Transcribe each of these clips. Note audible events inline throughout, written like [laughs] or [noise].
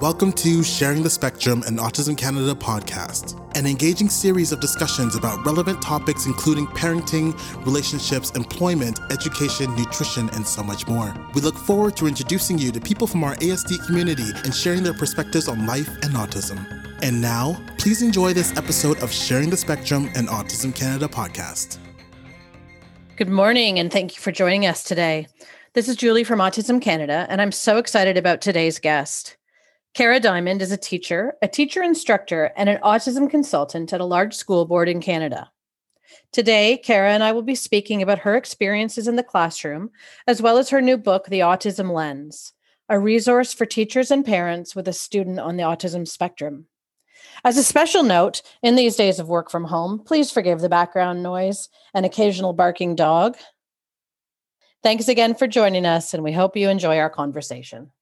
Welcome to Sharing the Spectrum and Autism Canada podcast, an engaging series of discussions about relevant topics including parenting, relationships, employment, education, nutrition, and so much more. We look forward to introducing you to people from our ASD community and sharing their perspectives on life and autism. And now, please enjoy this episode of Sharing the Spectrum and Autism Canada podcast. Good morning, and thank you for joining us today. This is Julie from Autism Canada, and I'm so excited about today's guest. Kara Dymond is a teacher, a teacher instructor, and an autism consultant at a large school board in Canada. Today, Kara and I will be speaking about her experiences in the classroom, as well as her new book, The Autism Lens, a resource for teachers and parents with a student on the autism spectrum. As a special note, in these days of work from home, please forgive the background noise and occasional barking dog. Thanks again for joining us, and we hope you enjoy our conversation.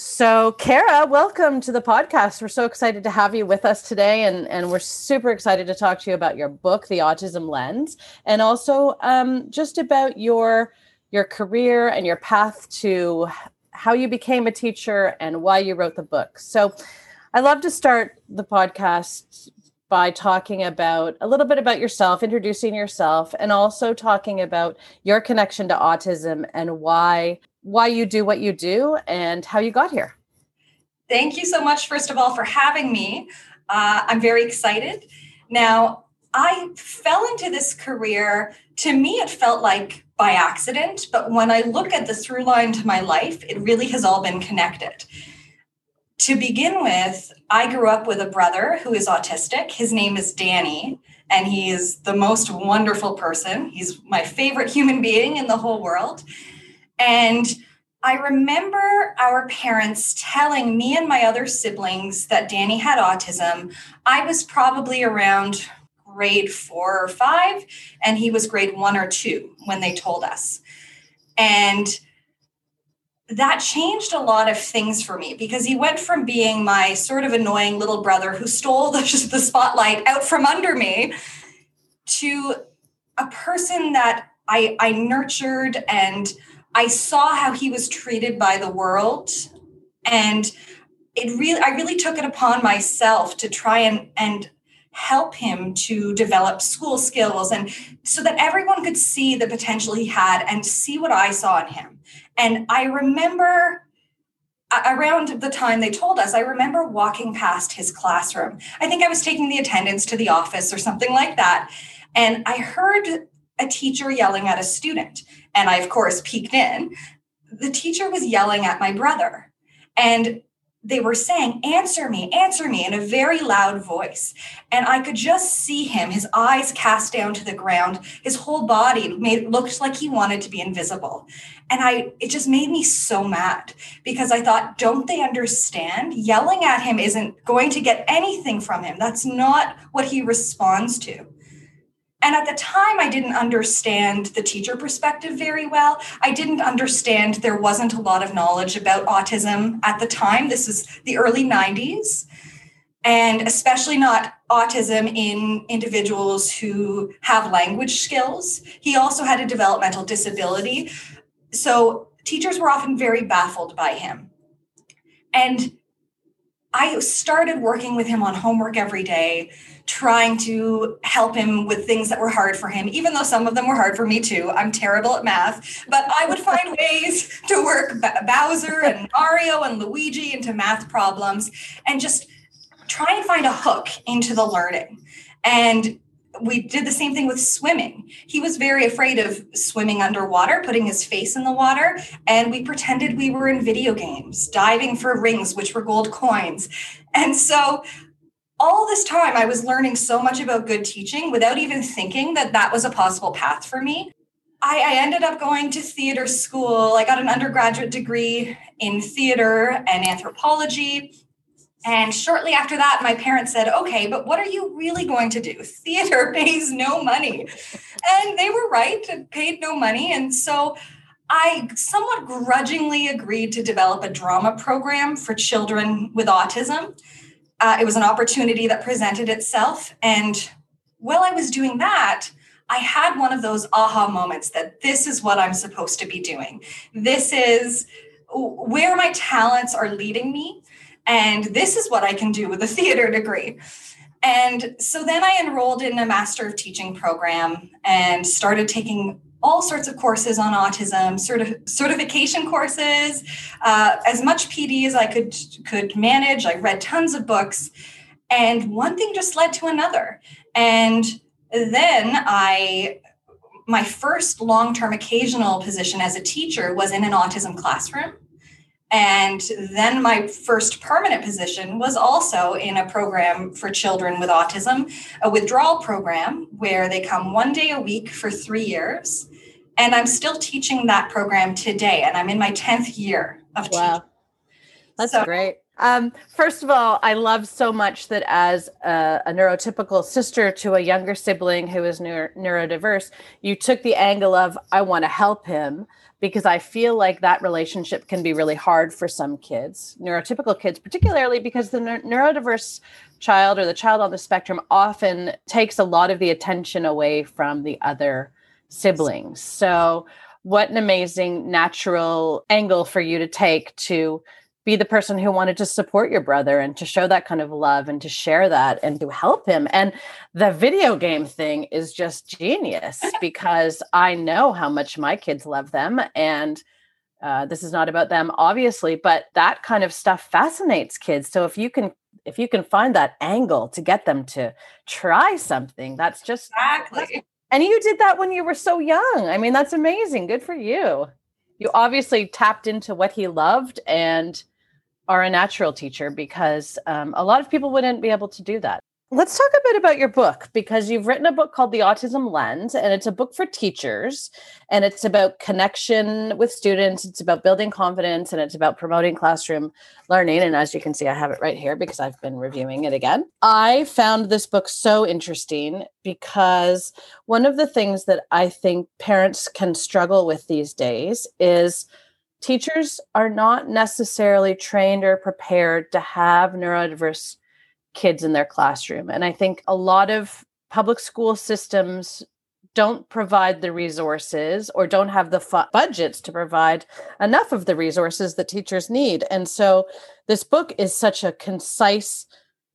So, Kara, welcome to the podcast. We're so excited to have you with us today, and, and we're super excited to talk to you about your book, The Autism Lens, and also um, just about your your career and your path to how you became a teacher and why you wrote the book. So, I love to start the podcast by talking about a little bit about yourself, introducing yourself, and also talking about your connection to autism and why why you do what you do and how you got here. Thank you so much, first of all, for having me. Uh, I'm very excited. Now, I fell into this career. To me, it felt like by accident, but when I look at the through line to my life, it really has all been connected. To begin with, I grew up with a brother who is autistic. His name is Danny, and he is the most wonderful person. He's my favorite human being in the whole world. And I remember our parents telling me and my other siblings that Danny had autism. I was probably around grade four or five, and he was grade one or two when they told us. And that changed a lot of things for me because he went from being my sort of annoying little brother who stole [laughs] the, the spotlight out from under me to a person that I, I nurtured and I saw how he was treated by the world and it really I really took it upon myself to try and and help him to develop school skills and so that everyone could see the potential he had and see what I saw in him. And I remember around the time they told us, I remember walking past his classroom. I think I was taking the attendance to the office or something like that. And I heard a teacher yelling at a student. And I, of course, peeked in. The teacher was yelling at my brother. And they were saying, Answer me, answer me, in a very loud voice. And I could just see him, his eyes cast down to the ground, his whole body made looked like he wanted to be invisible. And I it just made me so mad because I thought, don't they understand? Yelling at him isn't going to get anything from him. That's not what he responds to. And at the time, I didn't understand the teacher perspective very well. I didn't understand there wasn't a lot of knowledge about autism at the time. This is the early 90s, and especially not autism in individuals who have language skills. He also had a developmental disability. So teachers were often very baffled by him. And I started working with him on homework every day trying to help him with things that were hard for him, even though some of them were hard for me too. I'm terrible at math, but I would find [laughs] ways to work Bowser and Mario and Luigi into math problems and just try and find a hook into the learning. And we did the same thing with swimming. He was very afraid of swimming underwater, putting his face in the water, and we pretended we were in video games, diving for rings, which were gold coins. And so all this time I was learning so much about good teaching without even thinking that that was a possible path for me. I, I, ended up going to theater school. I got an undergraduate degree in theater and anthropology. And shortly after that, my parents said, okay, but what are you really going to do? [laughs] Theater pays no money. And they were right, it paid no money. And so I somewhat grudgingly agreed to develop a drama program for children with autism uh, it was an opportunity that presented itself. And while I was doing that, I had one of those aha moments that this is what I'm supposed to be doing. This is where my talents are leading me. And this is what I can do with a [laughs] theater degree. And so then I enrolled in a Master of Teaching program and started taking all sorts of courses on autism, certif- certification courses, uh, as much PD as I could could manage. I read tons of books, and one thing just led to another. And then I, my first long term occasional position as a teacher was in an autism classroom. And then my first permanent position was also in a program for children with autism, a withdrawal program where they come one day a week for three years. And I'm still teaching that program today, and I'm in my 10th year of wow. teaching. That's so, great. Um, first of all, I love so much that as a, a, neurotypical sister to a younger sibling who is neuro- neurodiverse, you took the angle of, I want to help him because I feel like that relationship can be really hard for some kids, neurotypical kids, particularly because the neurodiverse child or the child on the spectrum often takes a lot of the attention away from the other siblings. So, what an amazing natural angle for you to take to be the person who wanted to support your brother and to show that kind of love and to share that and to help him. And the video game thing is just genius [laughs] because I know how much my kids love them. And uh, this is not about them, obviously, but that kind of stuff fascinates kids. So if you can if you can find that angle to get them to try something, that's just exactly. And you did that when you were so young. I mean, that's amazing. Good for you. You obviously tapped into what he loved and are a natural teacher because um, a lot of people wouldn't be able to do that. Let's talk a bit about your book because you've written a book called The Autism Lens, and it's a book for teachers. And it's about connection with students, it's about building confidence, and it's about promoting classroom learning. And as you can see, I have it right here because I've been reviewing it again. I found this book so interesting because one of the things that I think parents can struggle with these days is teachers are not necessarily trained or prepared to have neurodiverse kids in their classroom. And I think a lot of public school systems don't provide the resources or don't have the fu- budgets to provide enough of the resources that teachers need. And so this book is such a concise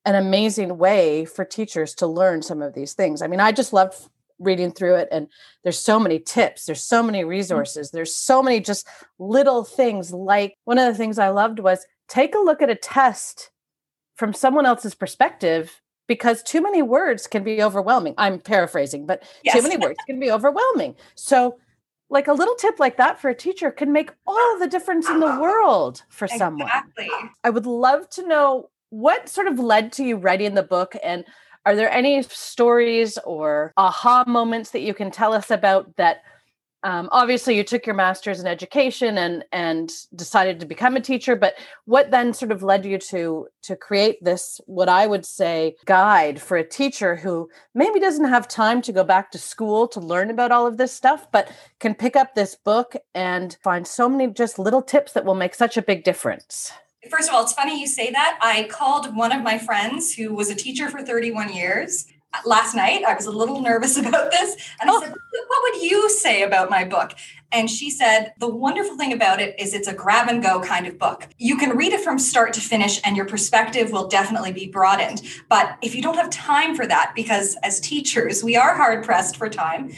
and amazing way for teachers to learn some of these things. I mean, I just love reading through it and there's so many tips there's so many mm. resources there's so many just little things like one of the things i loved was take a look at a test from someone else's perspective because too many words can be overwhelming i'm paraphrasing but yes. too many words [laughs] can be overwhelming so like a little tip like that for a teacher can make all the difference in the world for exactly. someone i would love to know what sort of led to you writing the book and are there any stories or aha moments that you can tell us about that? Um, obviously, you took your master's in education and and decided to become a teacher. But what then sort of led you to to create this, what I would say, guide for a teacher who maybe doesn't have time to go back to school to learn about all of this stuff, but can pick up this book and find so many just little tips that will make such a big difference? First of all, it's funny you say that. I called one of my friends who was a teacher for 31 years uh, last night. I was a little nervous [laughs] about this. And I said, oh. What would you say about my book? And she said, The wonderful thing about it is it's a grab and go kind of book. You can read it from start to finish, and your perspective will definitely be broadened. But if you don't have time for that, because as teachers, we are hard pressed for time,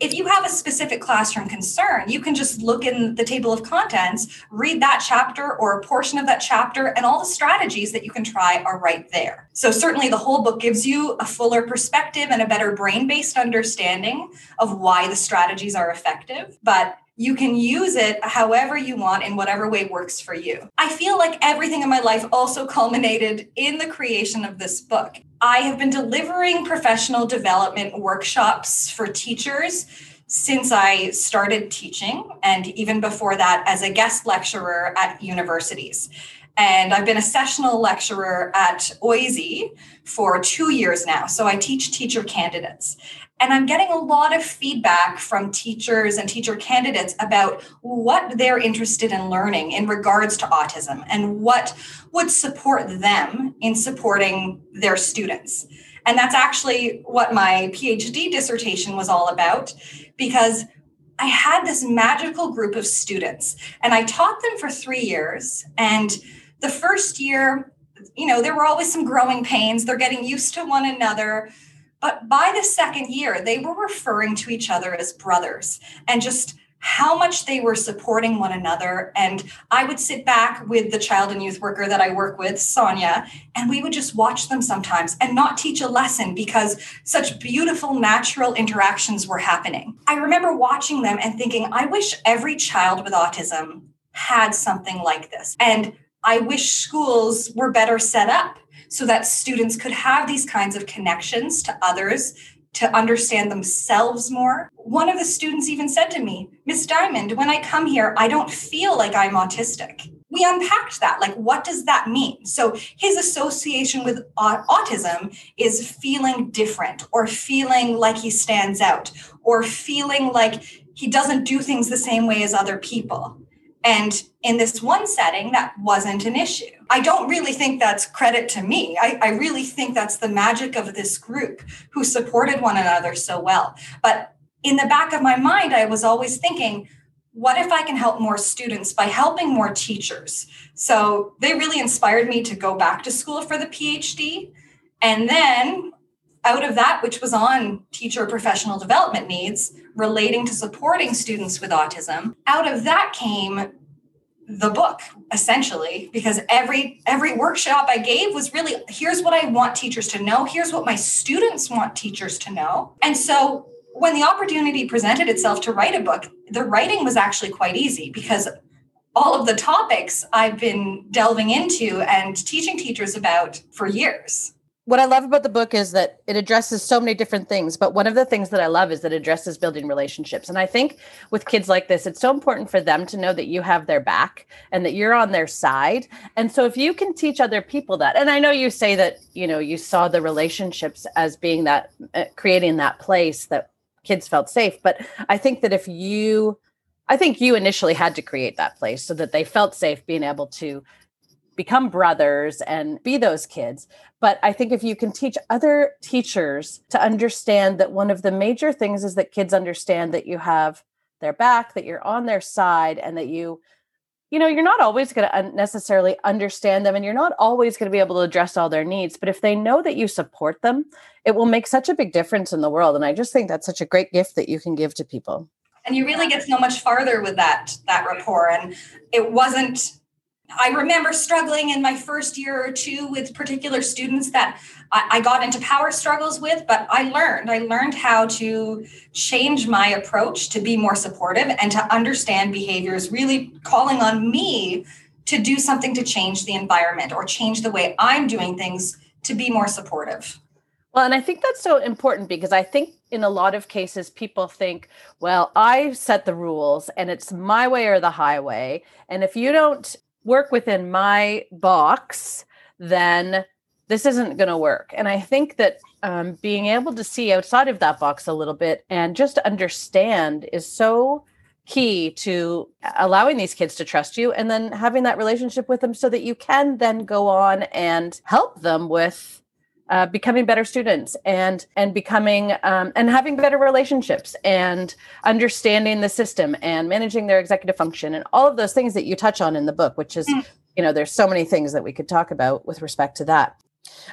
if you have a specific classroom concern, you can just look in the table of contents, read that chapter or a portion of that chapter, and all the strategies that you can try are right there. So, certainly, the whole book gives you a fuller perspective and a better brain based understanding of why the strategies are effective. But you can use it however you want in whatever way works for you. I feel like everything in my life also culminated in the creation of this book. I have been delivering professional development workshops for teachers since I started teaching, and even before that, as a guest lecturer at universities. And I've been a sessional lecturer at OISE for two years now. So I teach teacher candidates. And I'm getting a lot of feedback from teachers and teacher candidates about what they're interested in learning in regards to autism and what would support them in supporting their students. And that's actually what my PhD dissertation was all about, because I had this magical group of students, and I taught them for three years. And the first year, you know, there were always some growing pains. They're getting used to one another. But by the second year, they were referring to each other as brothers and just how much they were supporting one another. And I would sit back with the child and youth worker that I work with, Sonia, and we would just watch them sometimes and not teach a lesson because such beautiful natural interactions were happening. I remember watching them and thinking, I wish every child with autism had something like this. And I wish schools were better set up so that students could have these kinds of connections to others to understand themselves more. One of the students even said to me, Miss Dymond, when I come here, I don't feel like I'm autistic. We unpacked that. Like, what does that mean? So, his association with autism is feeling different or feeling like he stands out or feeling like he doesn't do things the same way as other people. And in this one setting, that wasn't an issue. I don't really think that's credit to me. I, I, really think that's the magic of this group who supported one another so well. But in the back of my mind, I was always thinking, what if I can help more students by helping more teachers? So they really inspired me to go back to school for the PhD. And then out of that, which was on teacher professional development needs, relating to supporting students with autism out of that came the book essentially because every every workshop i gave was really here's what i want teachers to know here's what my students want teachers to know. And so when the opportunity presented itself to write a book the writing was actually quite easy because all of the topics i've been delving into and teaching teachers about for years what I love about the book is that it addresses so many different things. But one of the things that I love is that it addresses building relationships. And I think with kids like this, it's so important for them to know that you have their back and that you're on their side. And so if you can teach other people that, and I know you say that, you know, you saw the relationships as being that, uh, creating that place that kids felt safe. But I think that if you, I think you initially had to create that place so that they felt safe being able to become brothers and be those kids. But I think if you can teach other teachers to understand that one of the major things is that kids understand that you have their back, that you're on their side, and that you, you know, you're not always going to necessarily understand them and you're not always going to be able to address all their needs. But if they know that you support them, it will make such a big difference in the world. And I just think that's such a great gift that you can give to people and you really get so much farther with that that rapport and it wasn't I remember struggling in my first year or two with particular students that I, got into power struggles with, but I learned. I learned how to change my approach to be more supportive and to understand behaviors, really calling on me to do something to change the environment or change the way I'm doing things to be more supportive. Well, and I think that's so important because I think in a lot of cases people think, well, I set the rules and it's my way or the highway. And if you don't work within my box, then this isn't going to work. And I think that um, being able to see outside of that box a little bit and just understand is so key to allowing these kids to trust you and then having that relationship with them so that you can then go on and help them with uh, becoming better students and and becoming um, and having better relationships and understanding the system and managing their executive function and all of those things that you touch on in the book which is mm. you know there's so many things that we could talk about with respect to that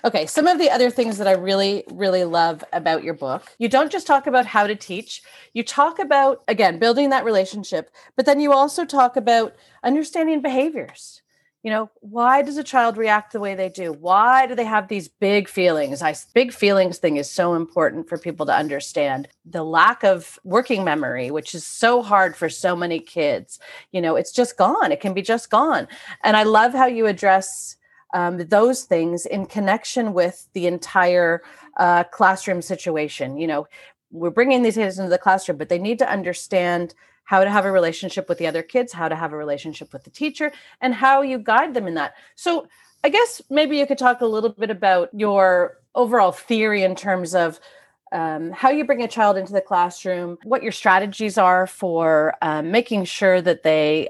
okay some of the other things that i really really love about your book you don't just talk about how to teach you talk about again building that relationship but then you also talk about understanding behaviors you know why does a child react the way they do? Why do they have these big feelings? I big feelings thing is so important for people to understand. The lack of working memory which is so hard for so many kids you know it's just gone. It can be just gone. And i love how you address um, those things in connection with the entire uh, classroom situation. You know we're bringing these kids into the classroom but they need to understand how to have a relationship with the other kids, how to have a relationship with the teacher, and how you guide them in that. So, I guess maybe you could talk a little bit about your overall theory in terms of um, how you bring a child into the classroom, what your strategies are for um, making sure that they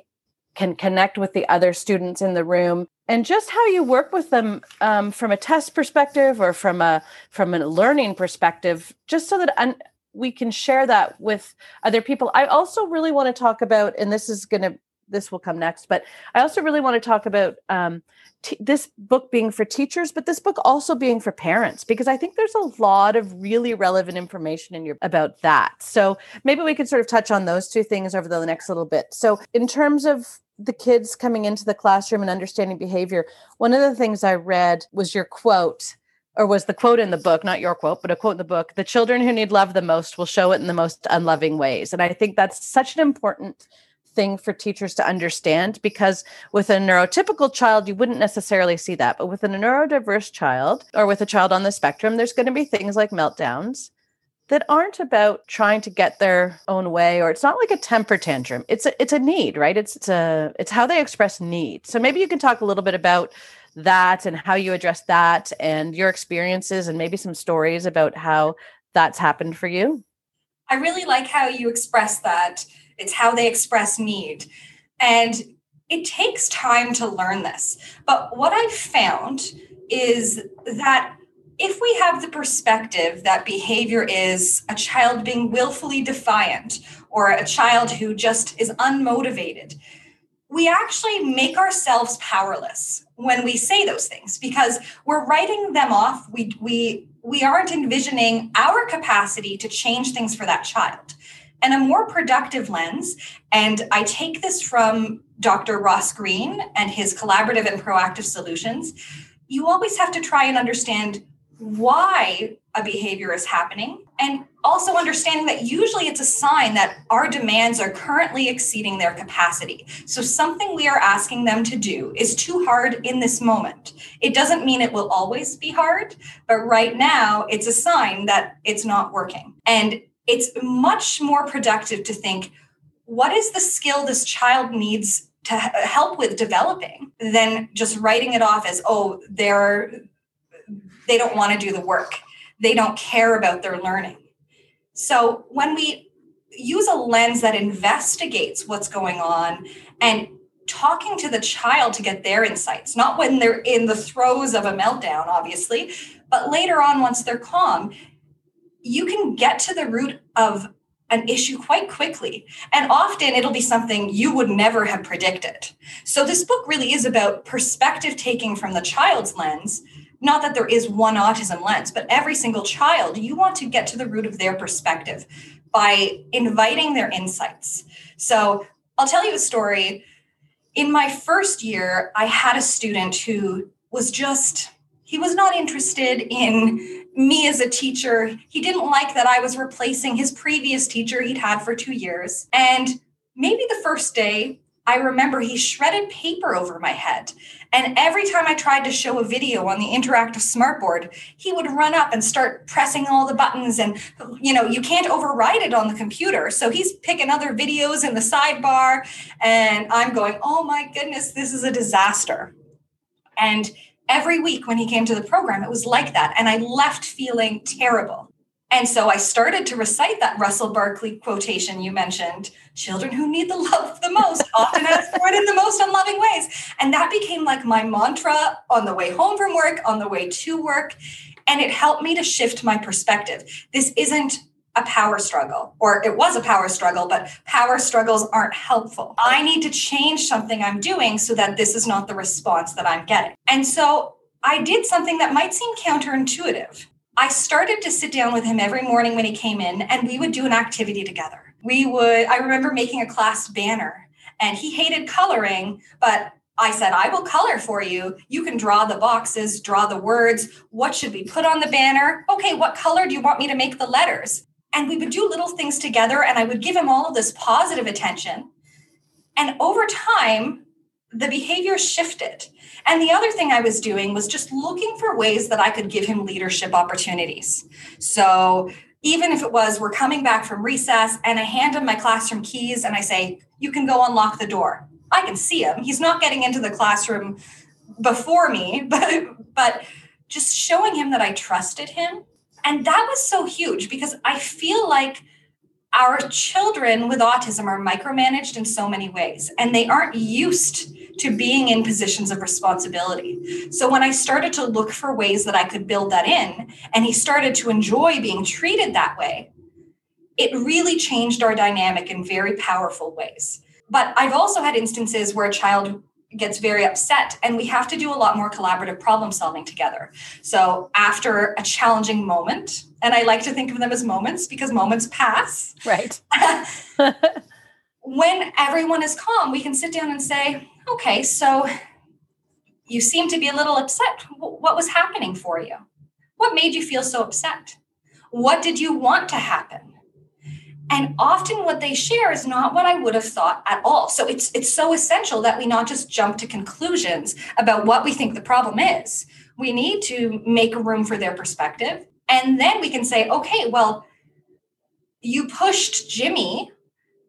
can connect with the other students in the room and just how you work with them um, from a test perspective or from a from a learning perspective just so that un- we can share that with other people. I also really want to talk about, and this is going to this will come next, but I also really want to talk about um, t- this book being for teachers, but this book also being for parents, because I think there's a lot of really relevant information in your about that. So maybe we could sort of touch on those two things over the next little bit. So in terms of the kids coming into the classroom and understanding behavior, one of the things I read was your quote or was the quote in the book, not your quote, but a quote in the book the children who need love the most will show it in the most unloving ways. And I think that's such an important thing for teachers to understand because with a neurotypical child, you wouldn't necessarily see that. But with a neurodiverse child or with a child on the spectrum, there's going to be things like meltdowns that aren't about trying to get their own way or it's not like a temper tantrum it's a it's a need right it's, it's a it's how they express need so maybe you can talk a little bit about that and how you address that and your experiences and maybe some stories about how that's happened for you i really like how you express that it's how they express need. And it takes time to learn this. But what I've found is that if we have the perspective that behavior is a child being willfully defiant or a child who just is unmotivated, we actually make ourselves powerless when we say those things because we're writing them off. We, we, we aren't envisioning our capacity to change things for that child and a more productive lens. And I take this from Dr. Ross Greene and his collaborative and proactive solutions. You always have to try and understand why a behavior is happening and also understanding that usually it's a sign that our demands are currently exceeding their capacity. So something we are asking them to do is too hard in this moment. It doesn't mean it will always be hard, but right now it's a sign that it's not working. And it's much more productive to think what is the skill this child needs to help with developing than just writing it off as oh they're they don't want to do the work they don't care about their learning so when we use a lens that investigates what's going on and talking to the child to get their insights not when they're in the throes of a meltdown obviously but later on once they're calm you can get to the root of an issue quite quickly. And often it'll be something you would never have predicted. So this book really is about perspective taking from the child's lens. Not that there is one autism lens, but every single child, you want to get to the root of their perspective by inviting their insights. So I'll tell you a story. In my first year, I had a student who was just, he was not interested in me as a teacher. He didn't like that I was replacing his previous teacher he'd had for two years. And maybe the first day, I remember he shredded paper over my head. And every time I tried to show a video on the interactive smartboard, he would run up and start pressing all the buttons. And, you know, you can't override it on the computer. So he's picking other videos in the sidebar. And I'm going, oh my goodness, this is a disaster. And every week when he came to the program, it was like that. And I left feeling terrible. And so I started to recite that Russell Barkley quotation you mentioned children who need the love the most often ask for it in the most unloving ways. And that became like my mantra on the way home from work, on the way to work. And it helped me to shift my perspective. This isn't a power struggle, or it was a power struggle, but power struggles aren't helpful. I need to change something I'm doing so that this is not the response that I'm getting. And so I did something that might seem counterintuitive. I started to sit down with him every morning when he came in, and we would do an activity together. We would, I remember making a class banner, and he hated coloring, but I said, I will color for you. You can draw the boxes, draw the words. What should we put on the banner? Okay, what color do you want me to make the letters? And we would do little things together, and I would give him all of this positive attention. And over time, the behavior shifted. And the other thing I was doing was just looking for ways that I could give him leadership opportunities. So even if it was we're coming back from recess and I hand him my classroom keys and I say, you can go unlock the door. I can see him. He's not getting into the classroom before me, [laughs] but but just showing him that I trusted him and that was so huge because I feel like our children with autism are micromanaged in so many ways, and they aren't used to being in positions of responsibility. So when I started to look for ways that I could build that in, and he started to enjoy being treated that way, it really changed our dynamic in very powerful ways. But I've also had instances where a child gets very upset and we have to do a lot more collaborative problem solving together. So after a challenging moment, and I like to think of them as moments because moments pass. Right. [laughs] when everyone is calm, we can sit down and say, okay, so you seem to be a little upset. What was happening for you? What made you feel so upset? What did you want to happen? And often what they share is not what I would have thought at all. So it's it's so essential that we not just jump to conclusions about what we think the problem is. We need to make room for their perspective. And then we can say, okay, well, you pushed Jimmy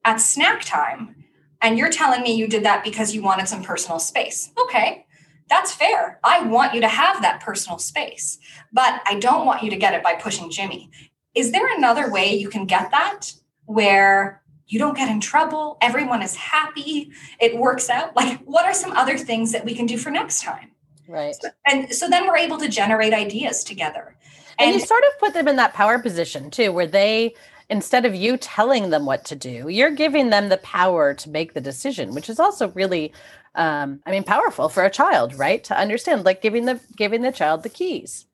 at snack time, and you're telling me you did that because you wanted some personal space. Okay, that's fair. I want you to have that personal space, but I don't want you to get it by pushing Jimmy. Is there another way you can get that where you don't get in trouble? Everyone is happy. It works out. Like, what are some other things that we can do for next time? Right. And so then we're able to generate ideas together. And, and you sort of put them in that power position too, where they instead of you telling them what to do, you're giving them the power to make the decision, which is also really um, I mean, powerful for a child, right? To understand, like giving the giving the child the keys.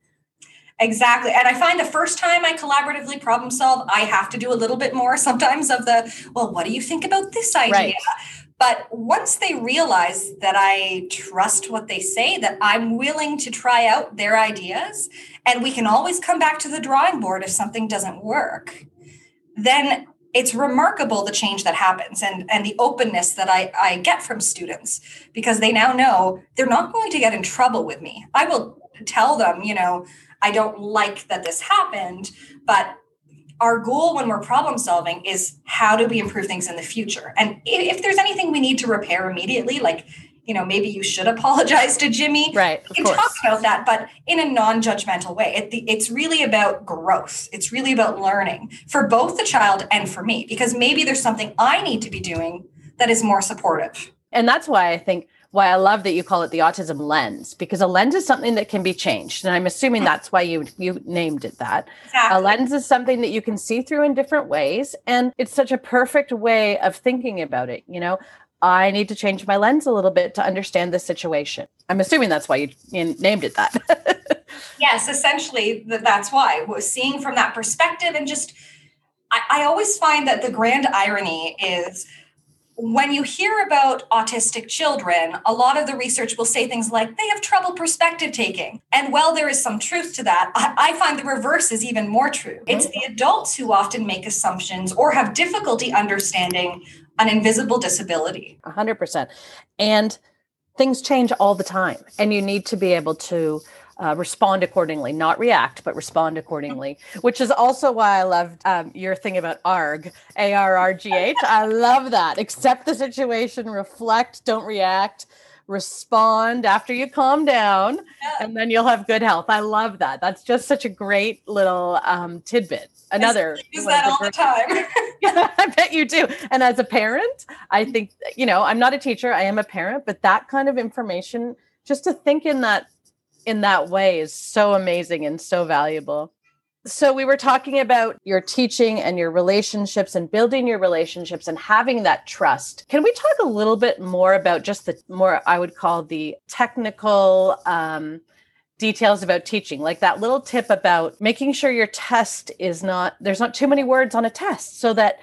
Exactly. And I find the first time I collaboratively problem solve, I have to do a little bit more [laughs] sometimes of the, well, what do you think about this idea? Right. But once they realize that I trust what they say, that I'm willing to try out their ideas, and we can always come back to the drawing board if something doesn't work, then it's remarkable the change that happens and, and the openness that I, I get from students because they now know they're not going to get in trouble with me. I will tell them, you know, I don't like that this happened, but our goal when we're problem solving is how do we improve things in the future? And if there's anything we need to repair immediately, like you know, maybe you should apologize to Jimmy. Right. We can course. talk about that, but in a non-judgmental way. It, it's really about growth. It's really about learning for both the child and for me, because maybe there's something I need to be doing that is more supportive. And that's why I think why I love that you call it the autism lens, because a lens is something that can be changed. And I'm assuming mm-hmm. that's why you you named it that. Exactly. A lens is something that you can see through in different ways. And it's such a perfect way of thinking about it. You know, I need to change my lens a little bit to understand the situation. I'm assuming that's why you, you named it that. [laughs] yes, essentially, that's why. Seeing from that perspective, and just, I, I always find that the grand irony is when you hear about autistic children, a lot of the research will say things like they have trouble perspective taking. And while there is some truth to that, I, I, find the reverse is even more true. It's mm-hmm. the adults who often make assumptions or have difficulty understanding an invisible disability. 100%. And things change all the time, and you need to be able to. Uh, respond accordingly, not react, but respond accordingly, which is also why I loved um, your thing about ARG, A R R G H. I love that. Accept the situation, reflect, don't react, respond after you calm down, and then you'll have good health. I love that. That's just such a great little um, tidbit another use that all the time? [laughs] I bet you do. And as a parent i think you know i'm not a teacher i am a parent but that kind of information just to think in that in that way is so amazing and so valuable. So we were talking about your teaching and your relationships and building your relationships and having that trust. Can we talk a little bit more about just the more i would call the technical um, details about teaching, like that little tip about making sure your test is not, there's not too many words on a test so that,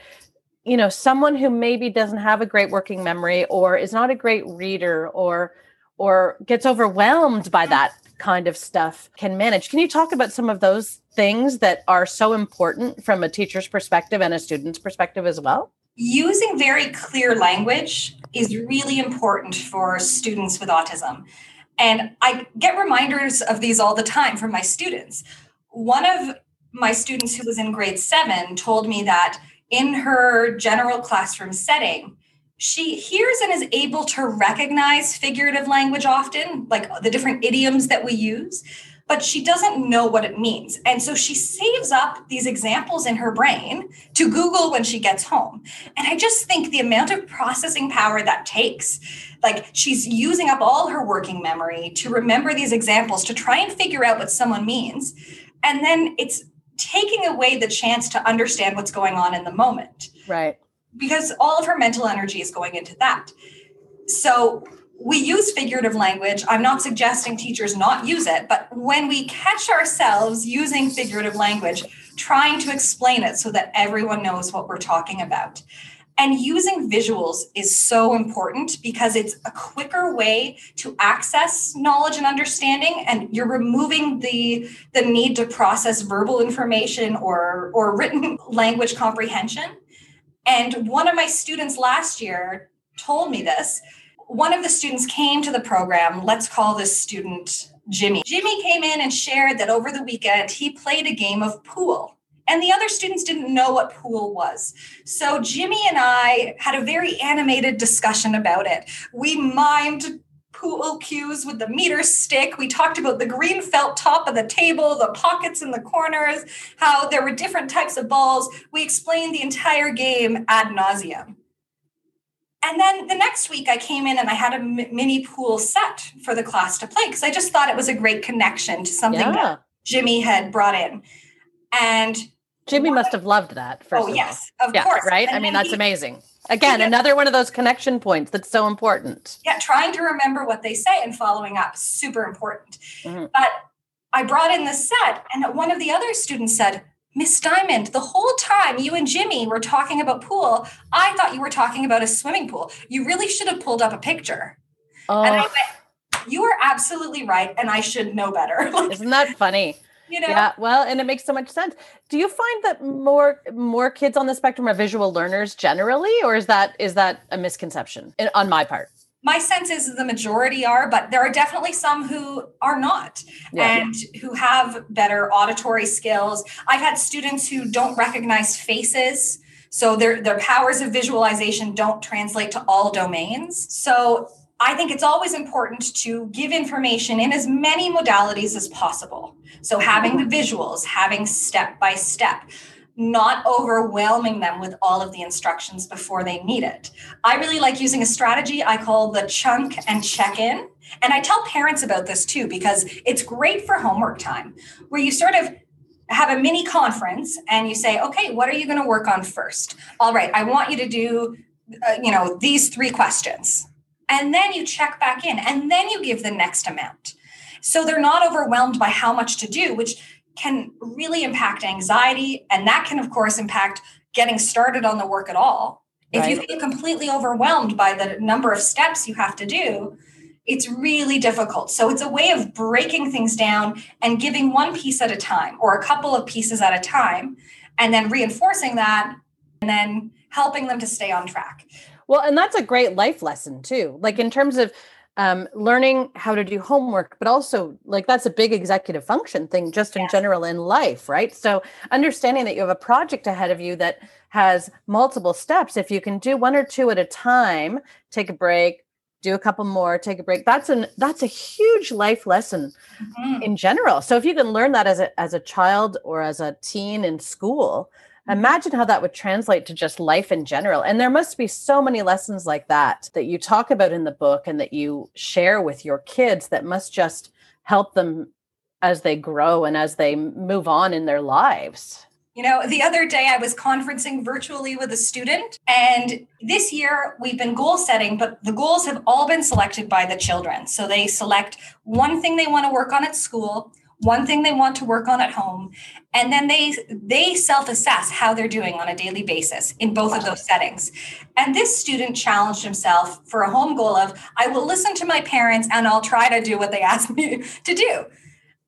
you know, someone who maybe doesn't have a great working memory or is not a great reader or, or gets overwhelmed by that kind of stuff can manage. Can you talk about some of those things that are so important from a teacher's perspective and a student's perspective as well? Using very clear language is really important for students with autism. And I get reminders of these all the time from my students. One of my students who was in grade seven told me that in her general classroom setting, she hears and is able to recognize figurative language often, like the different idioms that we use, but she doesn't know what it means. And so she saves up these examples in her brain to Google when she gets home. And I just think the amount of processing power that takes, like she's using up all her working memory to remember these examples to try and figure out what someone means. And then it's taking away the chance to understand what's going on in the moment. Right. Because all of her mental energy is going into that. So we use figurative language. I'm not suggesting teachers not use it, but when we catch ourselves using figurative language, trying to explain it so that everyone knows what we're talking about. And using visuals is so important because it's a quicker way to access knowledge and understanding, and you're removing the, the need to process verbal information or, or written [laughs] language comprehension. And one of my students last year told me this. One of the students came to the program. Let's call this student Jimmy. Jimmy came in and shared that over the weekend he played a game of pool and the other students didn't know what pool was. So Jimmy and I had a very animated discussion about it. We mimed pool cues with the meter stick. We talked about the green felt top of the table, the pockets in the corners, how there were different types of balls. We explained the entire game ad nauseum. And then the next week, I came in and I had a mini pool set for the class to play because I just thought it was a great connection to something yeah. that Jimmy had brought in. And Jimmy must have loved that. First oh, yes, of yeah, course. Right? And I mean, that's he, amazing. Again, another one of those connection points that's so important. Yeah, trying to remember what they say and following up, super important. Mm-hmm. But I brought in the set, and one of the other students said, Miss Dymond, the whole time you and Jimmy were talking about pool, I thought you were talking about a swimming pool. You really should have pulled up a picture. Oh. And I went, You are absolutely right, and I should know better. [laughs] Isn't that funny? you know yeah well and it makes so much sense do you find that more more kids on the spectrum are visual learners generally or is that is that a misconception in, on my part my sense is the majority are but there are definitely some who are not yeah. and who have better auditory skills i've had students who don't recognize faces so their their powers of visualization don't translate to all domains so I think it's always important to give information in as many modalities as possible. So, having mm-hmm. the visuals, having step by step, not overwhelming them with all of the instructions before they need it. I really like using a strategy I call the chunk and check in. And I tell parents about this too, because it's great for homework time, where you sort of have a mini conference and you say, okay, what are you going to work on first? All right, I want you to do, uh, you know, these three questions and then you check back in and then you give the next amount so they're not overwhelmed by how much to do which can really impact anxiety and that can of course impact getting started on the work at all right. if you feel completely overwhelmed by the number of steps you have to do it's really difficult so it's a way of breaking things down and giving one piece at a time or a couple of pieces at a time and then reinforcing that and then helping them to stay on track well, and that's a great life lesson too. Like in terms of um, learning how to do homework, but also like that's a big executive function thing just in yeah. general in life, right? So understanding that you have a project ahead of you that has multiple steps, if you can do one or two at a time, take a break, do a couple more, take a break. That's an that's a huge life lesson mm-hmm. in general. So if you can learn that as a as a child or as a teen in school, Imagine how that would translate to just life in general. And there must be so many lessons like that that you talk about in the book and that you share with your kids that must just help them as they grow and as they move on in their lives. You know, the other day I was conferencing virtually with a student, and this year we've been goal setting, but the goals have all been selected by the children. So they select one thing they want to work on at school, one thing they want to work on at home and then they they self-assess how they're doing on a daily basis in both of those settings and this student challenged himself for a home goal of i will listen to my parents and i'll try to do what they [laughs] ask me to do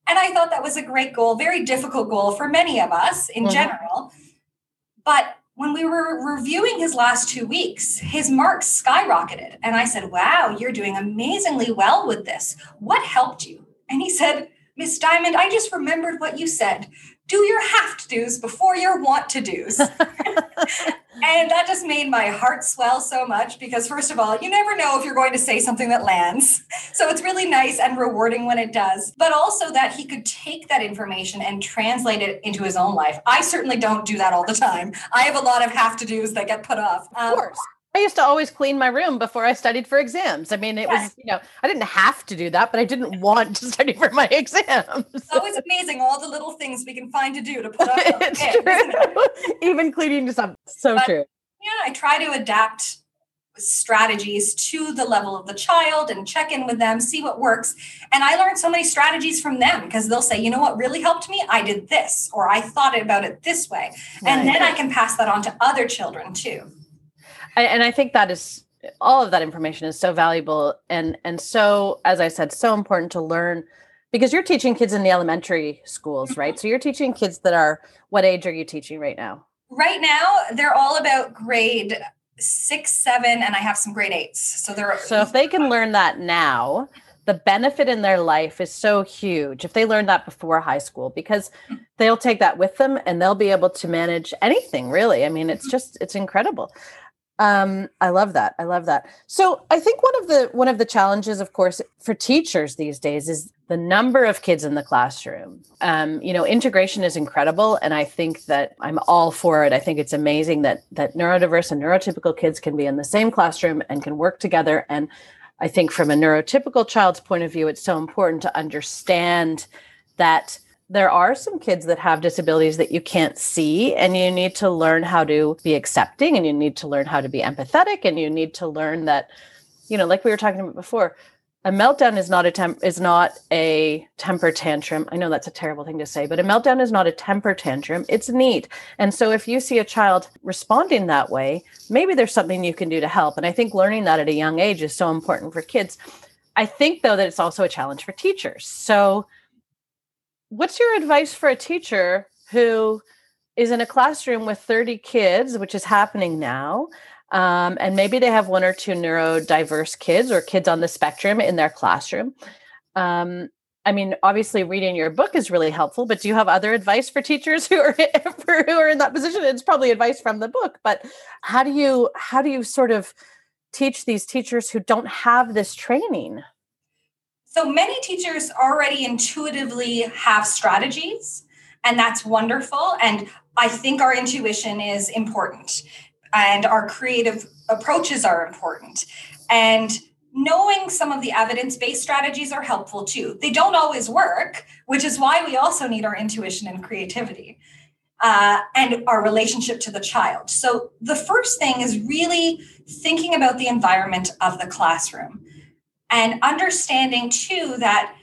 and i thought that was a great goal very difficult goal for many of us in mm-hmm. general but when we were reviewing his last two weeks, his marks skyrocketed. And I said, Wow, you're doing amazingly well with this. What helped you? And he said, Miss Dymond, I just remembered what you said. Do your have to do's before your want to do's. [laughs] and that just made my heart swell so much because, first of all, you never know if you're going to say something that lands. So it's really nice and rewarding when it does. But also that he could take that information and translate it into his own life. I certainly don't do that all the time. I have a lot of have to do's that get put off. Um, of course I used to always clean my room before I studied for exams. I mean, it yes. was, you know, I didn't have to do that, but I didn't want to [laughs] study for my exams. It's always amazing all the little things we can find to do to put up. [laughs] it's true. It? [laughs] Even cleaning to something. So but, true. Yeah, I try to adapt strategies to the level of the child and check in with them, see what works. And I learned so many strategies from them because they'll say, you know what really helped me? I did this, or I thought about it this way. And then I can pass that on to other children too. And I think that is all of that information is so valuable and and so as I said, so important to learn because you're teaching kids in the elementary schools, right? Mm-hmm. So you're teaching kids that are what age are you teaching right now? Right now, they're all about grade six, seven, and I have some grade eights. So they're so if they can learn that now, the benefit in their life is so huge if they learn that before high school because they'll take that with them and they'll be able to manage anything really i mean it's just it's incredible um, I love that. I love that. So I think one of the one of the challenges, of course, for teachers these days is the number of kids in the classroom. Um, you know, integration is incredible, and I think that I'm all for it. I think it's amazing that that neurodiverse and neurotypical kids can be in the same classroom and can work together. And I think from a neurotypical child's point of view, it's so important to understand that there are some kids that have disabilities that you can't see and you need to learn how to be accepting and you need to learn how to be empathetic and you need to learn that you know like we were talking about before a meltdown is not a temp is not a temper tantrum. I know that's a terrible thing to say but a meltdown is not a temper tantrum. It's neat. And so if you see a child responding that way maybe there's something you can do to help. And i think learning that at a young age is so important for kids. I think though that it's also a challenge for teachers. So what's your advice for a teacher who is in a classroom with 30 kids, which is happening now? Um, and maybe they have one or two neurodiverse kids or kids on the spectrum in their classroom. Um, I mean, obviously, reading your book is really helpful. But do you have other advice for teachers [laughs] who are who are in that position? It's probably advice from the book, but how do you how do you sort of teach these teachers who don't have this training? So many teachers already intuitively have strategies, and that's wonderful. And I think our intuition is important, and our creative approaches are important. And knowing some of the evidence based strategies are helpful too. They don't always work, which is why we also need our intuition and creativity. Uh, and our relationship to the child. So, the first thing is really thinking about the environment of the classroom and understanding too that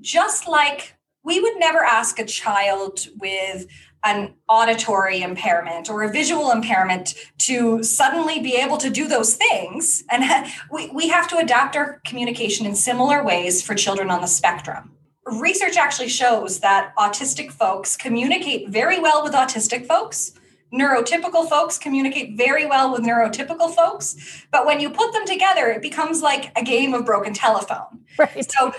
just like we would never ask a child with an auditory impairment or a visual impairment to suddenly be able to do those things. And [laughs] we, we have to adapt our communication in similar ways for children on the spectrum. Research actually shows that autistic folks communicate very well with autistic folks, neurotypical folks communicate very well with neurotypical folks but when you put them together it becomes like a game of broken telephone. Right. So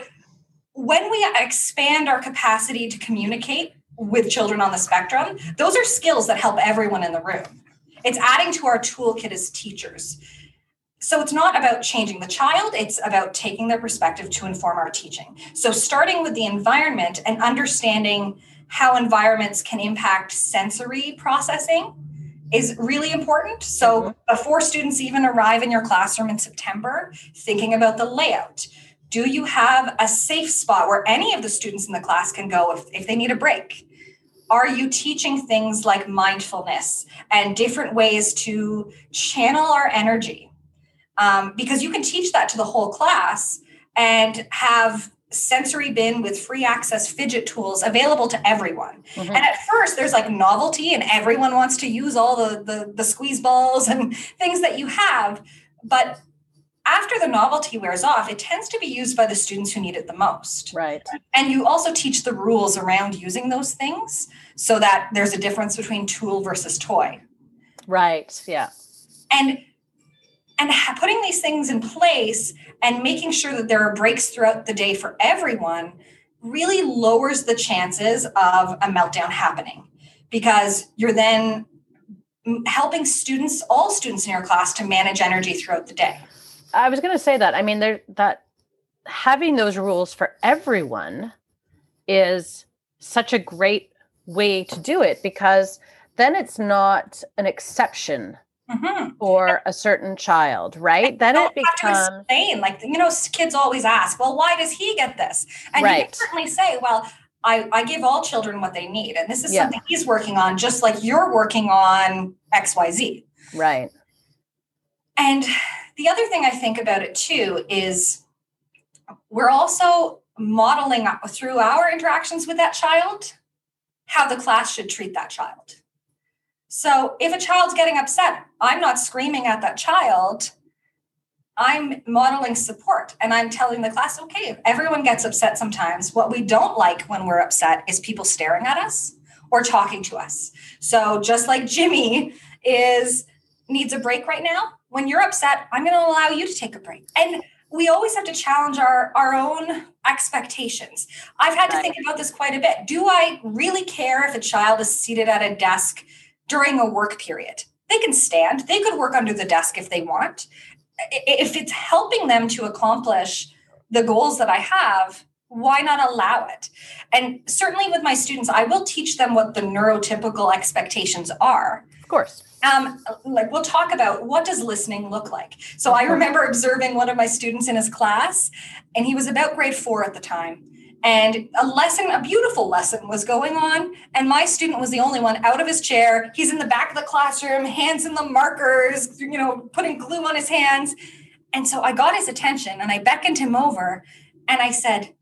when we expand our capacity to communicate with children on the spectrum those are skills that help everyone in the room. It's adding to our toolkit as teachers. So it's not about changing the child it's about taking their perspective to inform our teaching. So starting with the environment and understanding how environments can impact sensory processing is really important. So mm-hmm. before students even arrive in your classroom in September, thinking about the layout. Do you have a safe spot where any of the students in the class can go if, if they need a break? Are you teaching things like mindfulness and different ways to channel our energy? Um, because you can teach that to the whole class and have sensory bin with free access fidget tools available to everyone. Mm-hmm. And at first there's like novelty and everyone wants to use all the, the, the squeeze balls and things that you have. But after the novelty wears off, it tends to be used by the students who need it the most. Right. And you also teach the rules around using those things so that there's a difference between tool versus toy. Right. Yeah. And and putting these things in place and making sure that there are breaks throughout the day for everyone really lowers the chances of a meltdown happening. Because you're then helping students all students in your class to manage energy throughout the day. I was going to say that. I mean there that having those rules for everyone is such a great way to do it because then it's not an exception mm-hmm. for a certain child, right? Then it becomes explain. Like you know, kids always ask, "Well, why does he get this?" And right. you can certainly say, "Well." I, I give all children what they need. And this is yeah. something he's working on, just like you're working on XYZ. Right. And the other thing I think about it too is we're also modeling through our interactions with that child how the class should treat that child. So if a child's getting upset, I'm not screaming at that child. I'm modeling support and I'm telling the class, okay, everyone gets upset sometimes. What we don't like when we're upset is people staring at us or talking to us. So just like Jimmy is needs a break right now, when you're upset, I'm going to allow you to take a break. And we always have to challenge our, our own expectations. I've had right. to think about this quite a bit. Do I really care if a child is seated at a desk during a work period? They can stand, they could work under the desk if they want. If it's helping them to accomplish the goals that I have, why not allow it? And certainly with my students, I will teach them what the neurotypical expectations are. Of course um, like we'll talk about what does listening look like so i remember observing one of my students in his class and he was about grade four at the time and a lesson a beautiful lesson was going on and my student was the only one out of his chair he's in the back of the classroom hands in the markers you know putting glue on his hands and so i got his attention and i beckoned him over and i said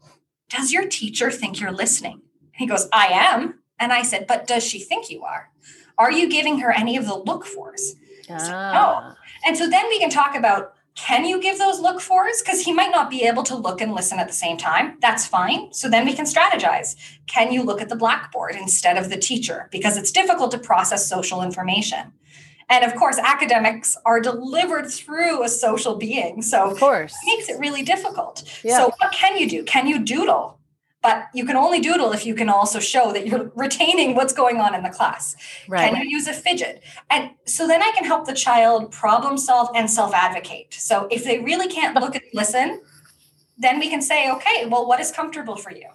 does your teacher think you're listening he goes i am and i said but does she think you are are you giving her any of the look fors? Ah. So, no. And so then we can talk about can you give those look fors? Because he might not be able to look and listen at the same time. That's fine. So then we can strategize. Can you look at the blackboard instead of the teacher? Because it's difficult to process social information. And of course, academics are delivered through a social being. So of course. it makes it really difficult. Yeah. So what can you do? Can you doodle? But you can only doodle if you can also show that you're [laughs] retaining what's going on in the class. Right. Can you use a fidget? And so then I can help the child problem solve and self advocate. So if they really can't look and listen, then we can say, okay, well, what is comfortable for you?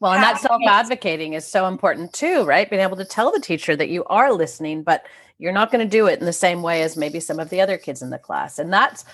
Well, and that self advocating is so important too, right? Being able to tell the teacher that you are listening, but you're not going to do it in the same way as maybe some of the other kids in the class. And that's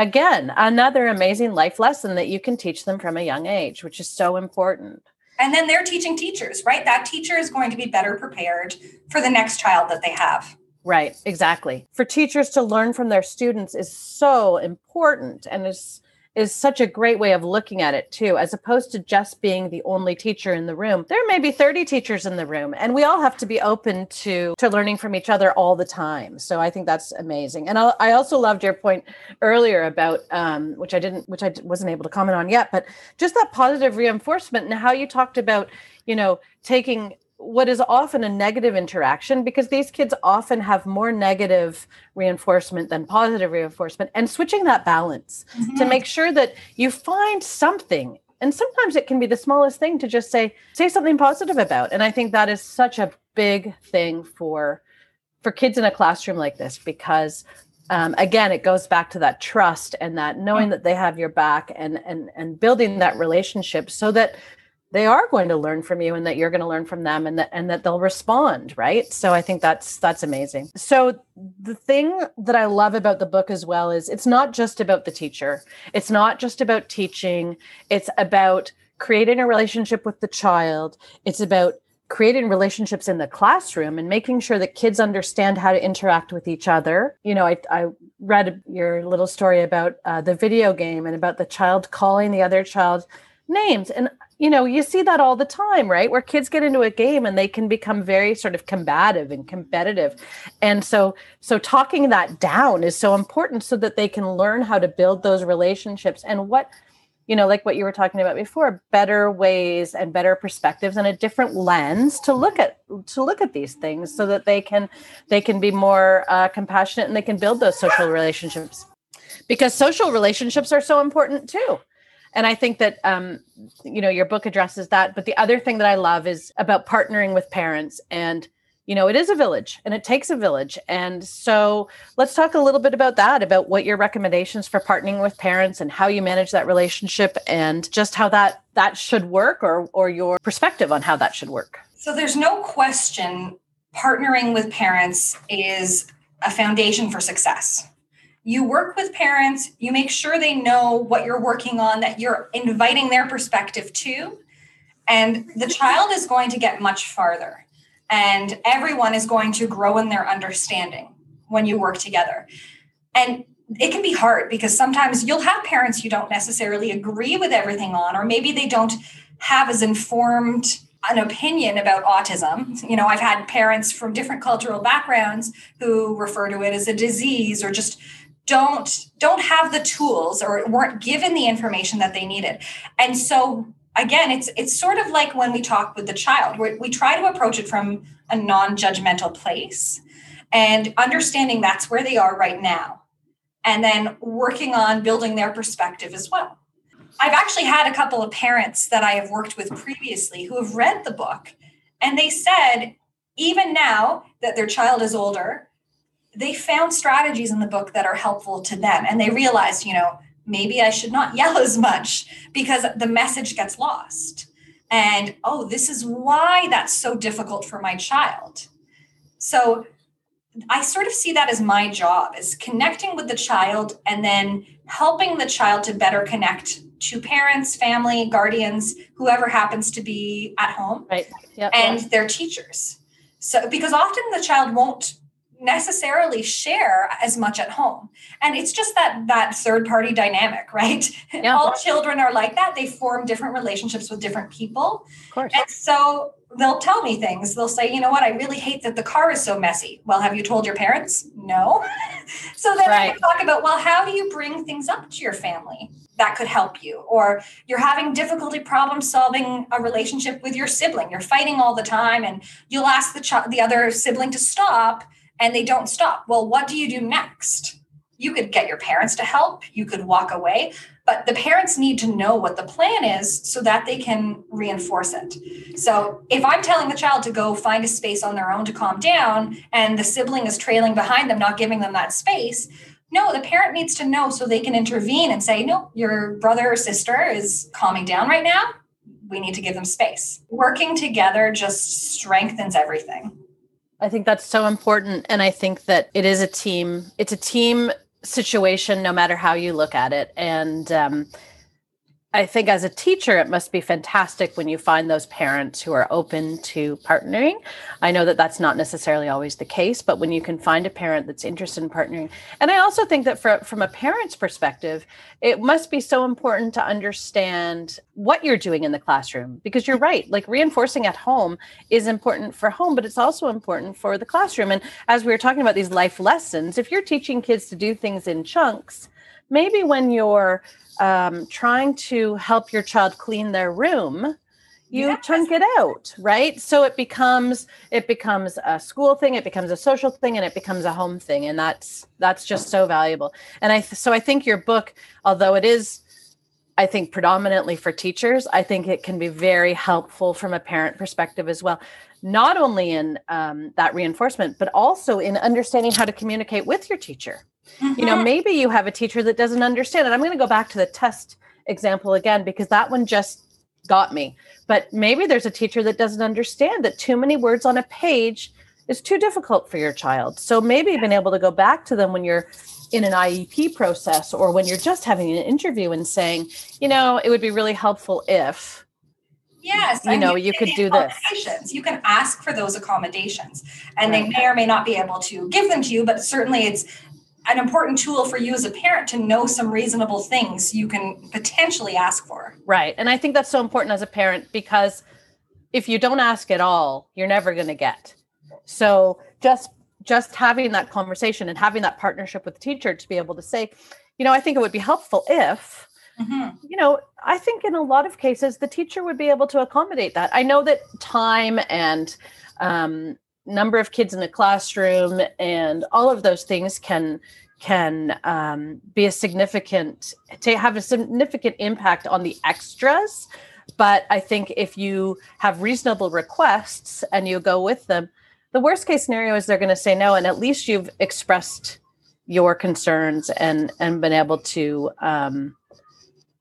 again, another amazing life lesson that you can teach them from a young age, which is so important. And then they're teaching teachers, right? That teacher is going to be better prepared for the next child that they have. Right, exactly. For teachers to learn from their students is so important and is is such a great way of looking at it too as opposed to just being the only teacher in the room. There may be 30 teachers in the room and we all have to be open to to learning from each other all the time. So i think that's amazing. And i, I also loved your point earlier about um, which i didn't which i wasn't able to comment on yet but just that positive reinforcement and how you talked about you know taking what is often a negative interaction because these kids often have more negative reinforcement than positive reinforcement and switching that balance mm-hmm. to make sure that you find something. And sometimes it can be the smallest thing to just say say something positive about. And i think that is such a big thing for for kids in a classroom like this because um, again it goes back to that trust and that knowing that they have your back and and and building that relationship so that they are going to learn from you and that you're going to learn from them and that and that they'll respond right? So i think that's that's amazing. So the thing that i love about the book as well is it's not just about the teacher. It's not just about teaching. It's about creating a relationship with the child. It's about creating relationships in the classroom and making sure that kids understand how to interact with each other. You know, I, I read your little story about uh, the video game and about the child calling the other child names. And you know, you see that all the time, right? Where kids get into a game and they can become very sort of combative and competitive. And so so talking that down is so important so that they can learn how to build those relationships and what you know, like what you were talking about before, better ways and better perspectives and a different lens to look at to look at these things so that they can they can be more uh, compassionate and they can build those social relationships because social relationships are so important too and i think that um, you know your book addresses that. But the other thing that i love is about partnering with parents. And you know it is a village and it takes a village. And so let's talk a little bit about that about what your recommendations for partnering with parents and how you manage that relationship and just how that that should work or or your perspective on how that should work. So there's no question partnering with parents is a foundation for success. You work with parents, you make sure they know what you're working on, that you're inviting their perspective too. And the child is going to get much farther, and everyone is going to grow in their understanding when you work together. And it can be hard because sometimes you'll have parents you don't necessarily agree with everything on, or maybe they don't have as informed an opinion about autism. You know, I've had parents from different cultural backgrounds who refer to it as a disease or just don't don't have the tools or weren't given the information that they needed. And so again, it's it's sort of like when we talk with the child, we we try to approach it from a non-judgmental place and understanding that's where they are right now. And then working on building their perspective as well. I've actually had a couple of parents that I have worked with previously who have read the book and they said, even now that their child is older, they found strategies in the book that are helpful to them. And they realized, you know, maybe I should not [laughs] yell as much because the message gets lost. And oh, this is why that's so difficult for my child. So I sort of see that as my job is connecting with the child and then helping the child to better connect to parents, family, guardians, whoever happens to be at home, right? Yep, and yep. their teachers. So, because often the child won't necessarily share as much at home. And it's just that that third party dynamic [laughs] right? Yeah. all children are like that. They form different relationships with different people. Of course. and so they'll tell me things. They'll say you know what? I really hate that the car is so messy. Well have you told your parents? No. [laughs] So then right. I talk about well how do you bring things up to your family that could help you? Or you're having difficulty problem solving a relationship with your sibling. You're fighting all the time and you'll ask the ch- the other sibling to stop and they don't stop well what do you do next you could get your parents to help you could walk away but the parents need to know what the plan is so that they can reinforce it so if i'm telling the child to go find a space on their own to calm down and the sibling is trailing behind them not giving them that space no, the parent needs to know so they can intervene and say, no, your brother or sister is calming down right now. We need to give them space. Working together just strengthens everything. I think that's so important. And I think that it is a team, it's a team situation no matter how you look at it. And um, I think as a teacher, it must be fantastic when you find those parents who are open to partnering. I know that that's not necessarily always the case, but when you can find a parent that's interested in partnering. And I also think that for, from a parent's perspective, it must be so important to understand what you're doing in the classroom because you're right. Like reinforcing at home is important for home, but it's also important for the classroom. And as we were talking about these life lessons, if you're teaching kids to do things in chunks, maybe when you're um, trying to help your child clean their room you yes. chunk it out right? So it becomes it becomes a school thing it becomes a social thing and it becomes a home thing and that's that's just so valuable. And i so i think your book although it is i think predominantly for teachers i think it can be very helpful from a parent perspective as well not only in um, that reinforcement but also in understanding how to communicate with your teacher Mm-hmm. You know, mm-hmm. maybe you have a teacher that doesn't understand it. I'm going to go back to the test example again because that one just got me. But maybe there's a teacher that doesn't understand that too many words on a page is too difficult for your child. So maybe being able to go back to them when you're in an IEP process or when you're just having an interview and saying, you know, it would be really helpful if Yes, you know, you, you could do this. You can ask for those accommodations, and right. they may or may not be able to give them to you, but certainly it's an important tool for you as a parent to know some reasonable things you can potentially ask for. Right. And I think that's so important as a parent because if you don't ask at all, you're never going to get. So just just having that conversation and having that partnership with the teacher to be able to say, you know, I think it would be helpful if Mm-hmm. you know i think in a lot of cases the teacher would be able to accommodate that i know that time and um, number of kids in the classroom and all of those things can can um, be a significant to have a significant impact on the extras but i think if you have reasonable requests and you go with them the worst case scenario is they're going to say no and at least you've expressed your concerns and and been able to um,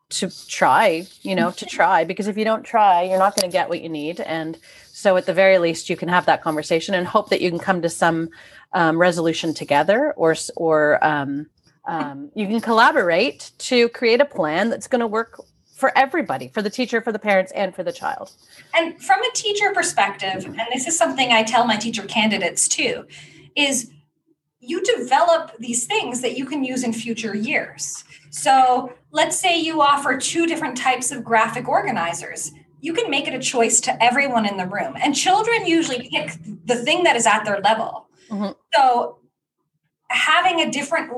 to try, you know, to try because if you don't try, you're not going to get what you need. And so, at the very least, you can have that conversation and hope that you can come to some um, resolution together, or or um, um, you can collaborate to create a plan that's going to work for everybody, for the teacher, for the parents, and for the child. And from a teacher perspective, and this is something I tell my teacher candidates too, is you develop these things that you can use in future years. So let's say you offer two different types of graphic organizers. You can make it a choice to everyone in the room. And children usually pick the thing that is at their level. Mm-hmm. So having a different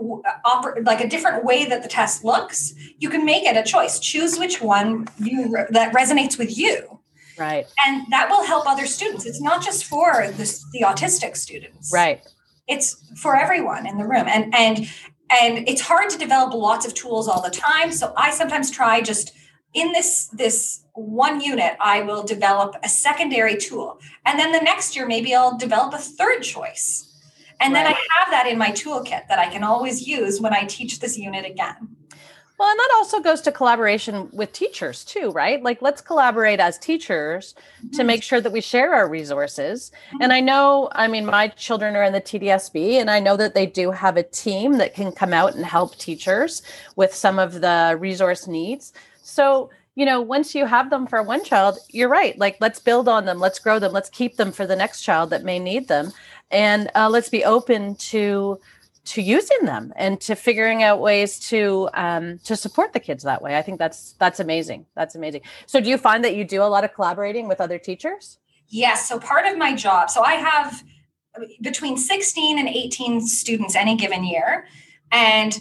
like a different way that the test looks, you can make it a choice. Choose which one you that resonates with you. Right. And that will help other students. It's not just for the, the autistic students. Right. It's for everyone in the room. And and and it's hard to develop lots of tools all the time so i sometimes try just in this this one unit i will develop a secondary tool and then the next year maybe i'll develop a third choice and right. then i have that in my toolkit that i can always use when i teach this unit again well, and that also goes to collaboration with teachers too, right? Like let's collaborate as teachers mm-hmm. to make sure that we share our resources. Mm-hmm. And I know, I mean, my children are in the TDSB, and I know that they do have a team that can come out and help teachers with some of the resource needs. So, you know, once you have them for one child, you're right. Like, let's build on them, let's grow them, let's keep them for the next child that may need them. And uh, let's be open to to using them and to figuring out ways to um, to support the kids that way. I think that's that's amazing. That's amazing. So, do you find that you do a lot of collaborating with other teachers? Yes. So, part of my job. So, I have between 16 and 18 students any given year, and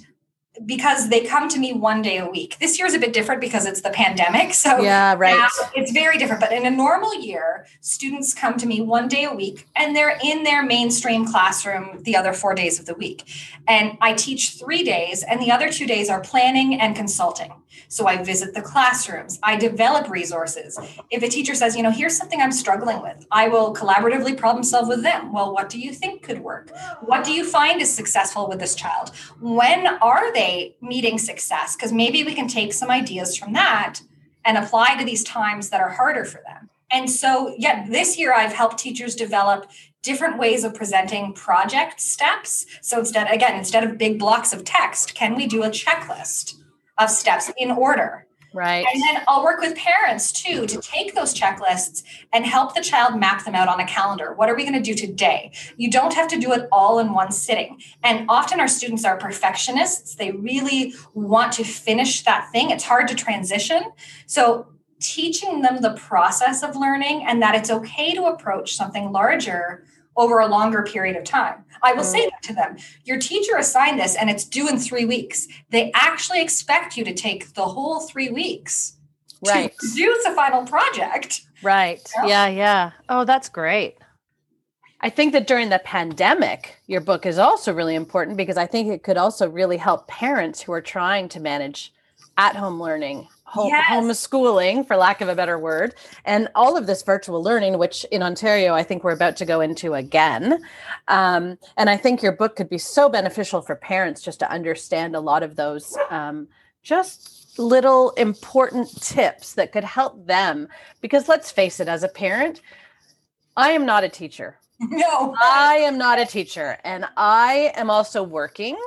because they come to me one day a week. This year is a bit different because it's the pandemic. So yeah, right. It's very different. But in a normal year, students come to me one day a week and they're in their mainstream classroom the other four days of the week. And I teach three days, and the other two days are planning and consulting. So I visit the classrooms, I develop resources. If a teacher says, you know, here's something I'm struggling with, I will collaboratively problem solve with them. Well, what do you think could work? What do you find is successful with this child? When are they meeting success? Because maybe we can take some ideas from that and apply to these times that are harder for them. And so, yeah, this year I've helped teachers develop different ways of presenting project steps. So instead, again, instead of big blocks of text, can we do a checklist? of steps in order. Right. And then I'll work with parents too to take those checklists and help the child map them out on a calendar. What are we going to do today? You don't have to do it all in one sitting. And often our students are perfectionists. They really want to finish that thing. It's hard to transition. So teaching them the process of learning and that it's okay to approach something larger over a longer period of time. I will say mm. that to them. Your teacher assigned this and it's due in three weeks. They actually expect you to take the whole three weeks right. to produce a final project. Right. You know? Yeah, yeah. Oh, that's great. I think that during the pandemic, your book is also really important because I think it could also really help parents who are trying to manage at home learning home, yes. homeschooling, for lack of a better word, and all of this virtual learning, which in Ontario, I think we're about to go into again. Um, and I think your book could be so beneficial for parents just to understand a lot of those um, just little important tips that could help them. Because let's face it, as a parent, I am not a teacher. [laughs] No, I am not a teacher, and I am also working.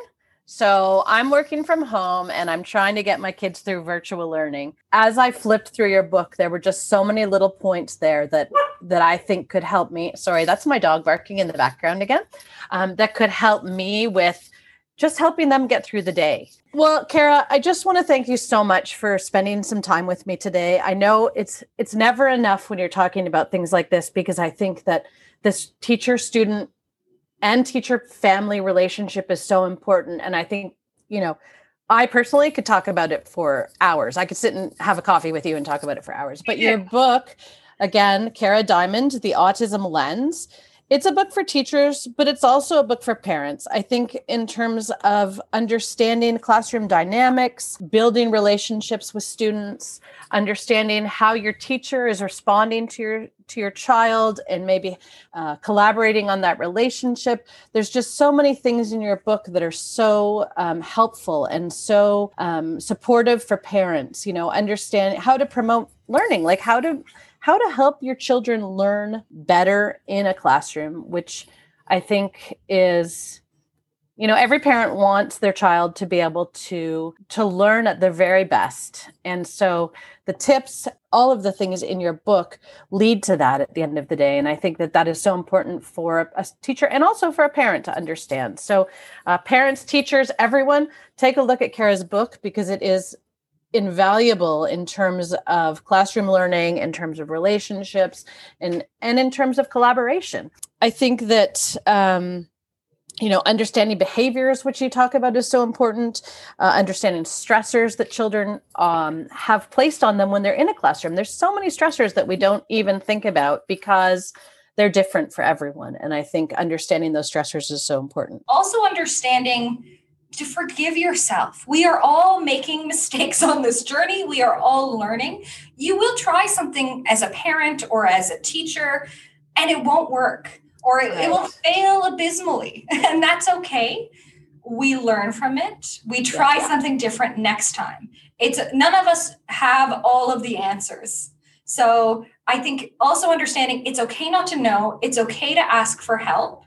So I'm working from home and I'm trying to get my kids through virtual learning. As I flipped through your book, there were just so many little points there that that I think could help me. Sorry, that's my dog barking in the background again. Um, that could help me with just helping them get through the day. Well, Kara, I just want to thank you so much for spending some time with me today. I know it's it's never enough when you're talking about things like this because I think that this teacher student and teacher family relationship is so important. And I think, you know, I personally could talk about it for hours. I could sit and have a coffee with you and talk about it for hours. But your book, again, Kara Dymond, The Autism Lens, it's a book for teachers, but it's also a book for parents. I think, in terms of understanding classroom dynamics, building relationships with students, understanding how your teacher is responding to your to your child and maybe uh, collaborating on that relationship. There's just so many things in your book that are so um, helpful and so um, supportive for parents. You know, understand how to promote learning, like how to how to help your children learn better in a classroom, which I think is you know every parent wants their child to be able to to learn at their very best. And so the tips all of the things in your book lead to that at the end of the day. And i think that that is so important for a teacher and also for a parent to understand. So uh, parents teachers everyone take a look at kara's book because it is invaluable in terms of classroom learning in terms of relationships and and in terms of collaboration. I think that um, you know understanding behaviors which you talk about is so important. Uh, understanding stressors that children um, have placed on them when they're in a classroom. There's so many stressors that we don't even think about because they're different for everyone and i think understanding those stressors is so important. Also understanding to forgive yourself. We are all making [laughs] mistakes on this journey. We are all learning. You will try something as a parent or as a teacher and it won't work or it, it will fail abysmally [laughs] and that's okay. We learn from it. We try yeah. something different next time. It's none of us have all of the answers. So i think also understanding it's okay not to know. It's okay to ask for help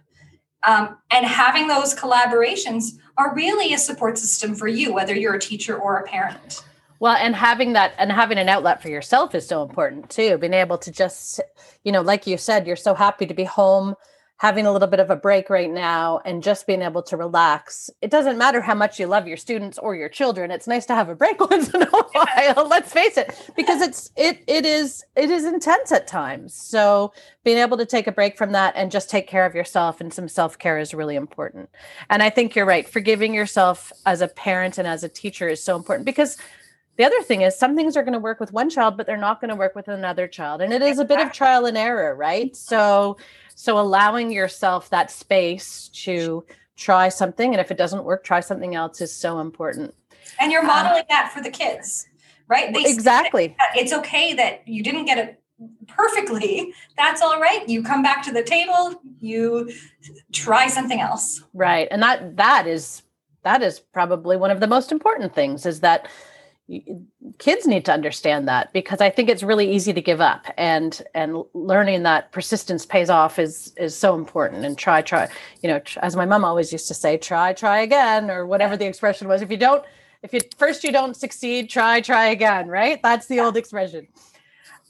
um, and having those collaborations are really a support system for you whether you're a teacher or a parent well, and having that and having an outlet for yourself is so important too. Being able to just, you know, like you said, you're so happy to be home, having a little bit of a break right now and just being able to relax. It doesn't matter how much you love your students or your children. It's nice to have a break [laughs] once in a while. Let's face it, because it's it it is it is intense at times. So being able to take a break from that and just take care of yourself and some self-care is really important. And I think you're right. Forgiving yourself as a parent and as a teacher is so important because the other thing is some things are going to work with one child but they're not going to work with another child and it is a bit of trial and error right so so allowing yourself that space to try something and if it doesn't work try something else is so important. And you're um, modeling um, that for the kids right? They exactly. it's okay that you didn't get it perfectly. [laughs] That's all right. You come back to the table you try something else. Right. And that that is that is probably one of the most important things is that kids need to understand that because i think it's really easy to give up and and learning that persistence pays off is is so important and try try you know as my mom always used to say try try again or whatever the expression was. If you don't if you first you don't succeed try try again right? That's the old expression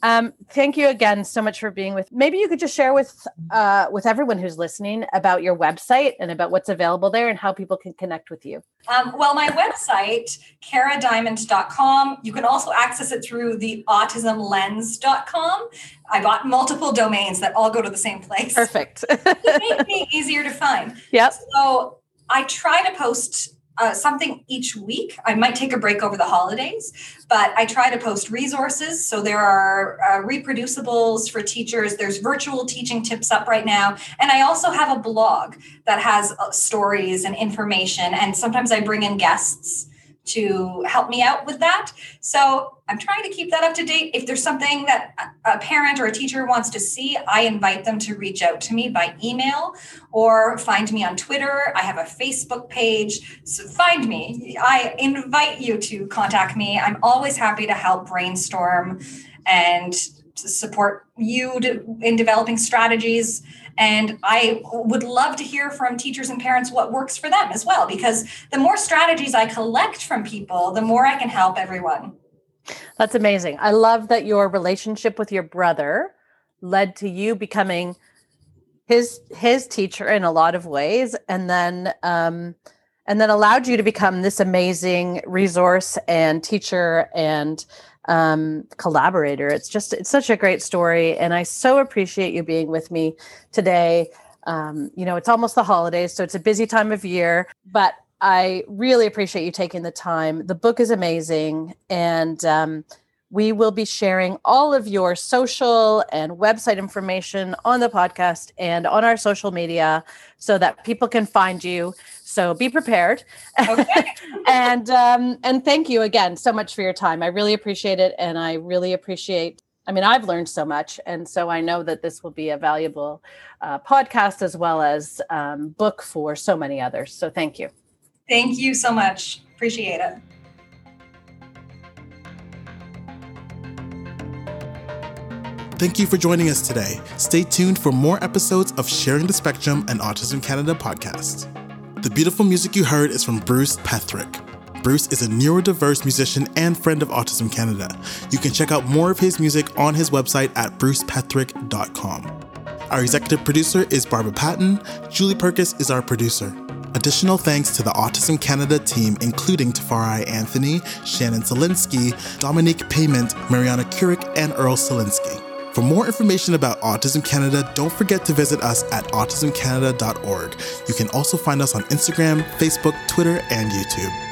um, thank you again so much for being with. Maybe you could just share with uh, with everyone who's listening about your website and about what's available there and how people can connect with you. Um, well, my website, karadymond.com. You can also access it through the autismlens.com. I bought multiple domains that all go to the same place. Perfect. [laughs] it made me easier to find. Yep. So I try to post uh, something each week. I might take a break over the holidays, but I try to post resources. So there are uh, reproducibles for teachers. There's virtual teaching tips up right now. And I also have a blog that has uh, stories and information. And sometimes I bring in guests to help me out with that. So I'm trying to keep that up to date. If there's something that a parent or a teacher wants to see, I invite them to reach out to me by email or find me on Twitter. I have a Facebook page. So find me. I invite you to contact me. I'm always happy to help brainstorm and support you to, in developing strategies and I would love to hear from teachers and parents what works for them as well, because the more strategies I collect from people, the more I can help everyone. That's amazing. I love that your relationship with your brother led to you becoming his his teacher in a lot of ways and then um and then allowed you to become this amazing resource and teacher and um, collaborator. It's just it's such a great story, and I so appreciate you being with me today. Um, you know, it's almost the holidays, so it's a busy time of year, but I really appreciate you taking the time. The book is amazing, and um, we will be sharing all of your social and website information on the podcast and on our social media so that people can find you. So be prepared. Okay. [laughs] and um, and thank you again so much for your time. I really appreciate it, and I really appreciate I mean, I've learned so much. And so I know that this will be a valuable uh, podcast as well as um, book for so many others. So thank you. Thank you so much. Appreciate it. Thank you for joining us today. Stay tuned for more episodes of Sharing the Spectrum and Autism Canada podcast. The beautiful music you heard is from Bruce Petherick. Bruce is a neurodiverse musician and friend of Autism Canada. You can check out more of his music on his website at brucepetherick.com. Our executive producer is Barbara Patton. Julie Perkis is our producer. Additional thanks to the Autism Canada team, including Tafari Anthony, Shannon Selinsky, Dominique Payment, Mariana Kurik, and Earl Selinsky. For more information about Autism Canada, don't forget to visit us at autismcanada.org. You can also find us on Instagram, Facebook, Twitter, and YouTube.